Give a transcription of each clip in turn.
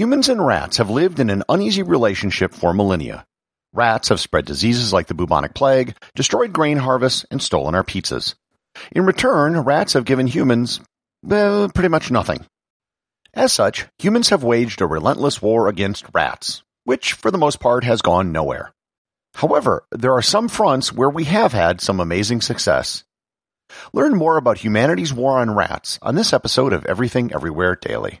Humans and rats have lived in an uneasy relationship for millennia. Rats have spread diseases like the bubonic plague, destroyed grain harvests, and stolen our pizzas. In return, rats have given humans, pretty much nothing. As such, humans have waged a relentless war against rats, which for the most part has gone nowhere. However, there are some fronts where we have had some amazing success. Learn more about humanity's war on rats on this episode of Everything Everywhere Daily.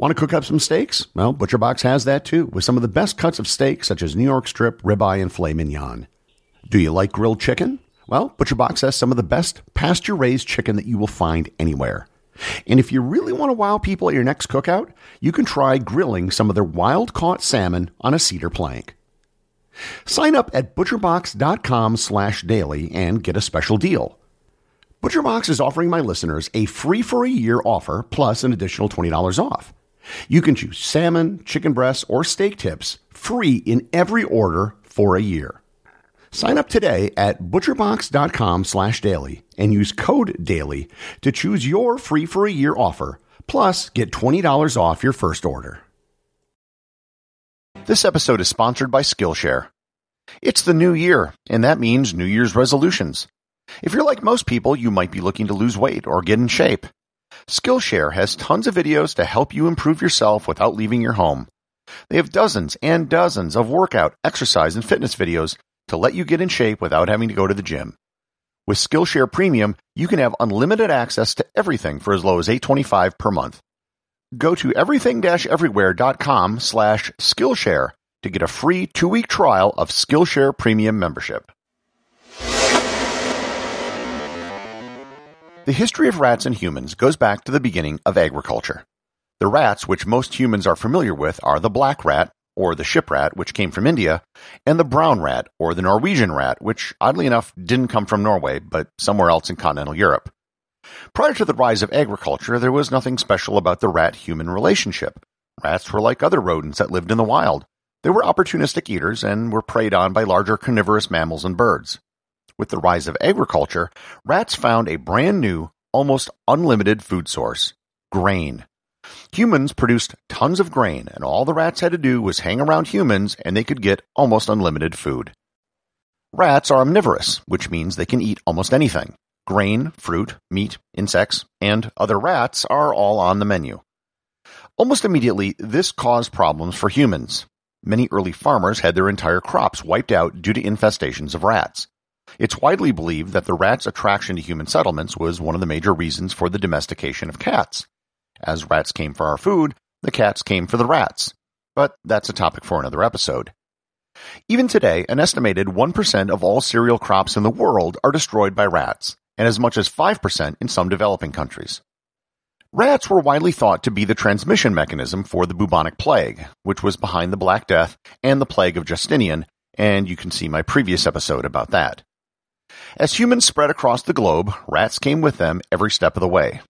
Want to cook up some steaks? Well, ButcherBox has that too, with some of the best cuts of steak such as New York strip, ribeye, and filet mignon. Do you like grilled chicken? Well, ButcherBox has some of the best pasture raised chicken that you will find anywhere. And if you really want to wow people at your next cookout, you can try grilling some of their wild caught salmon on a cedar plank. Sign up at butcherbox.com slash daily and get a special deal. ButcherBox is offering my listeners a free for a year offer plus an additional $20 off. You can choose salmon, chicken breasts, or steak tips free in every order for a year. Sign up today at butcherbox.com slash daily and use code daily to choose your free for a year offer, plus get $20 off your first order. This episode is sponsored by Skillshare. It's the new year, and that means New Year's resolutions. If you're like most people, you might be looking to lose weight or get in shape. Skillshare has tons of videos to help you improve yourself without leaving your home. They have dozens and dozens of workout, exercise, and fitness videos to let you get in shape without having to go to the gym. With Skillshare Premium, you can have unlimited access to everything for as low as $8.25 per month. Go to everything-everywhere.com slash Skillshare to get a free two-week trial of Skillshare Premium membership. The history of rats and humans goes back to the beginning of agriculture. The rats, which most humans are familiar with, are the black rat, or the ship rat, which came from India, and the brown rat, or the Norwegian rat, which oddly enough didn't come from Norway, but somewhere else in continental Europe. Prior to the rise of agriculture, there was nothing special about the rat-human relationship. Rats were like other rodents that lived in the wild. They were opportunistic eaters and were preyed on by larger carnivorous mammals and birds. With the rise of agriculture, rats found a brand new, almost unlimited food source grain. Humans produced tons of grain, and all the rats had to do was hang around humans and they could get almost unlimited food. Rats are omnivorous, which means they can eat almost anything. Grain, fruit, meat, insects, and other rats are all on the menu. Almost immediately, this caused problems for humans. Many early farmers had their entire crops wiped out due to infestations of rats. It's widely believed that the rat's attraction to human settlements was one of the major reasons for the domestication of cats. As rats came for our food, the cats came for the rats. But that's a topic for another episode. Even today, an estimated 1% of all cereal crops in the world are destroyed by rats, and as much as 5% in some developing countries. Rats were widely thought to be the transmission mechanism for the bubonic plague, which was behind the Black Death and the plague of Justinian, and you can see my previous episode about that. As humans spread across the globe, rats came with them every step of the way.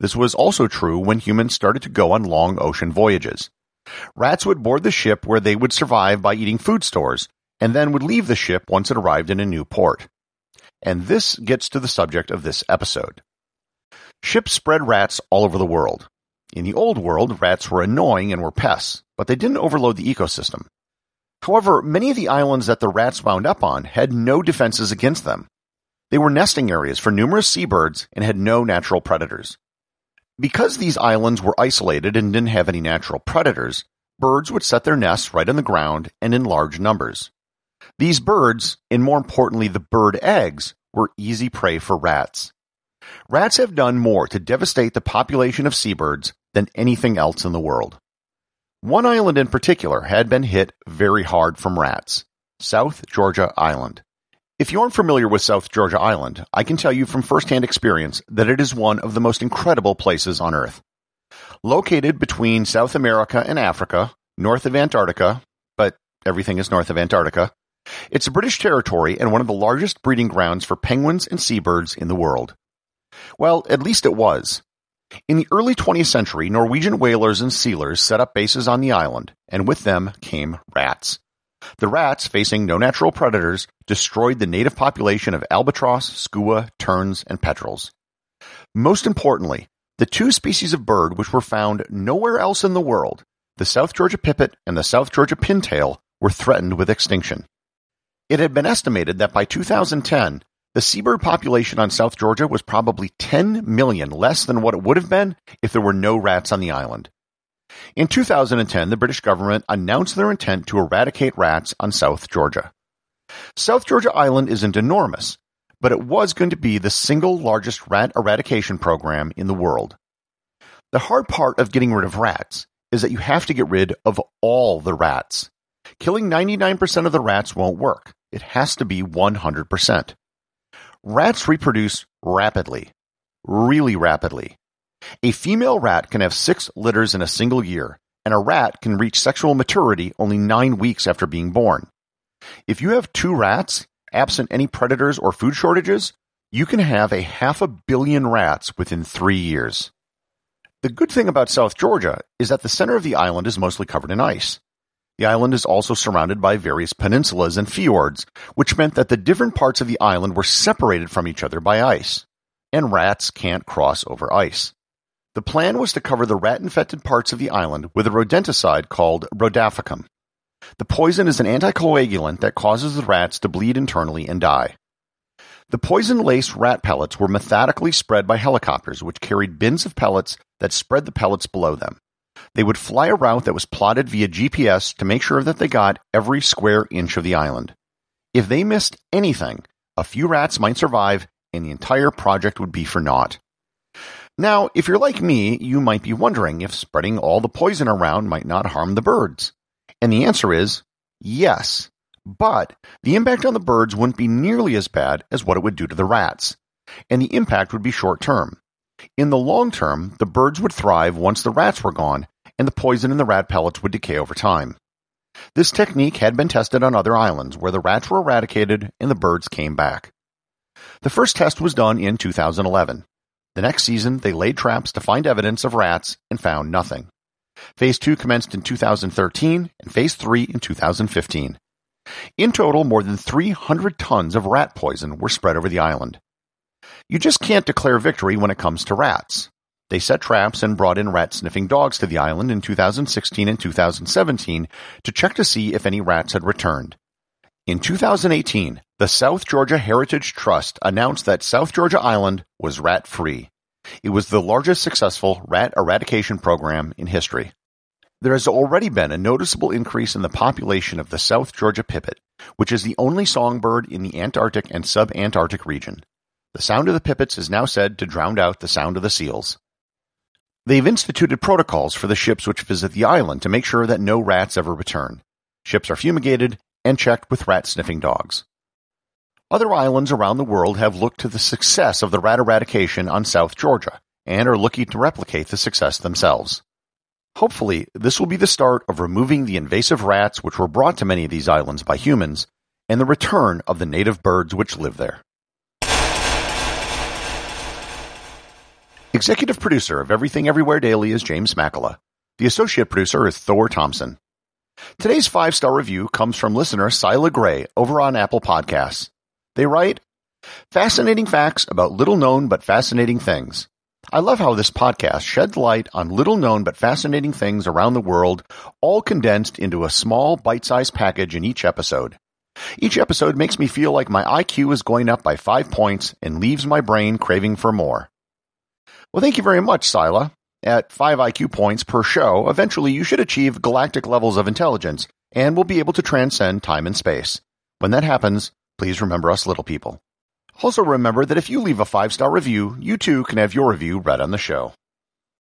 This was also true when humans started to go on long ocean voyages. Rats would board the ship where they would survive by eating food stores, and then would leave the ship once it arrived in a new port. And this gets to the subject of this episode. Ships spread rats all over the world. In the old world, rats were annoying and were pests, but they didn't overload the ecosystem. However, many of the islands that the rats wound up on had no defenses against them. They were nesting areas for numerous seabirds and had no natural predators. Because these islands were isolated and didn't have any natural predators, birds would set their nests right on the ground and in large numbers. These birds, and more importantly the bird eggs, were easy prey for rats. Rats have done more to devastate the population of seabirds than anything else in the world. One island in particular had been hit very hard from rats South Georgia Island. If you aren't familiar with South Georgia Island, I can tell you from firsthand experience that it is one of the most incredible places on Earth. Located between South America and Africa, north of Antarctica, but everything is north of Antarctica, it's a British territory and one of the largest breeding grounds for penguins and seabirds in the world. Well, at least it was. In the early 20th century, Norwegian whalers and sealers set up bases on the island, and with them came rats. The rats, facing no natural predators, destroyed the native population of albatross, skua, terns, and petrels. Most importantly, the two species of bird which were found nowhere else in the world, the South Georgia pipit and the South Georgia pintail, were threatened with extinction. It had been estimated that by 2010, the seabird population on South Georgia was probably 10 million less than what it would have been if there were no rats on the island. In 2010, the British government announced their intent to eradicate rats on South Georgia. South Georgia Island isn't enormous, but it was going to be the single largest rat eradication program in the world. The hard part of getting rid of rats is that you have to get rid of all the rats. Killing 99% of the rats won't work. It has to be 100%. Rats reproduce rapidly, really rapidly. A female rat can have six litters in a single year, and a rat can reach sexual maturity only nine weeks after being born. If you have two rats, absent any predators or food shortages, you can have a half a billion rats within three years. The good thing about South Georgia is that the center of the island is mostly covered in ice. The island is also surrounded by various peninsulas and fjords, which meant that the different parts of the island were separated from each other by ice, and rats can't cross over ice. The plan was to cover the rat-infected parts of the island with a rodenticide called brodifacoum. The poison is an anticoagulant that causes the rats to bleed internally and die. The poison-laced rat pellets were methodically spread by helicopters which carried bins of pellets that spread the pellets below them. They would fly a route that was plotted via GPS to make sure that they got every square inch of the island. If they missed anything, a few rats might survive and the entire project would be for naught. Now, if you're like me, you might be wondering if spreading all the poison around might not harm the birds. And the answer is yes. But the impact on the birds wouldn't be nearly as bad as what it would do to the rats. And the impact would be short term. In the long term, the birds would thrive once the rats were gone, and the poison in the rat pellets would decay over time. This technique had been tested on other islands where the rats were eradicated and the birds came back. The first test was done in 2011. The next season, they laid traps to find evidence of rats and found nothing. Phase 2 commenced in 2013 and Phase 3 in 2015. In total, more than 300 tons of rat poison were spread over the island. You just can't declare victory when it comes to rats. They set traps and brought in rat sniffing dogs to the island in 2016 and 2017 to check to see if any rats had returned. In 2018, the South Georgia Heritage Trust announced that South Georgia Island was rat free. It was the largest successful rat eradication program in history. There has already been a noticeable increase in the population of the South Georgia pipit, which is the only songbird in the Antarctic and subantarctic region. The sound of the pipits is now said to drown out the sound of the seals. They've instituted protocols for the ships which visit the island to make sure that no rats ever return. Ships are fumigated and checked with rat sniffing dogs. Other islands around the world have looked to the success of the rat eradication on South Georgia and are looking to replicate the success themselves. Hopefully, this will be the start of removing the invasive rats which were brought to many of these islands by humans and the return of the native birds which live there. Executive producer of Everything Everywhere Daily is James Makala. The associate producer is Thor Thompson. Today's five star review comes from listener Sila Gray over on Apple Podcasts. They write, Fascinating facts about little known but fascinating things. I love how this podcast sheds light on little known but fascinating things around the world, all condensed into a small bite sized package in each episode. Each episode makes me feel like my IQ is going up by five points and leaves my brain craving for more. Well, thank you very much, Sila. At 5 IQ points per show, eventually you should achieve galactic levels of intelligence and will be able to transcend time and space. When that happens, please remember us little people. Also remember that if you leave a 5-star review, you too can have your review read on the show.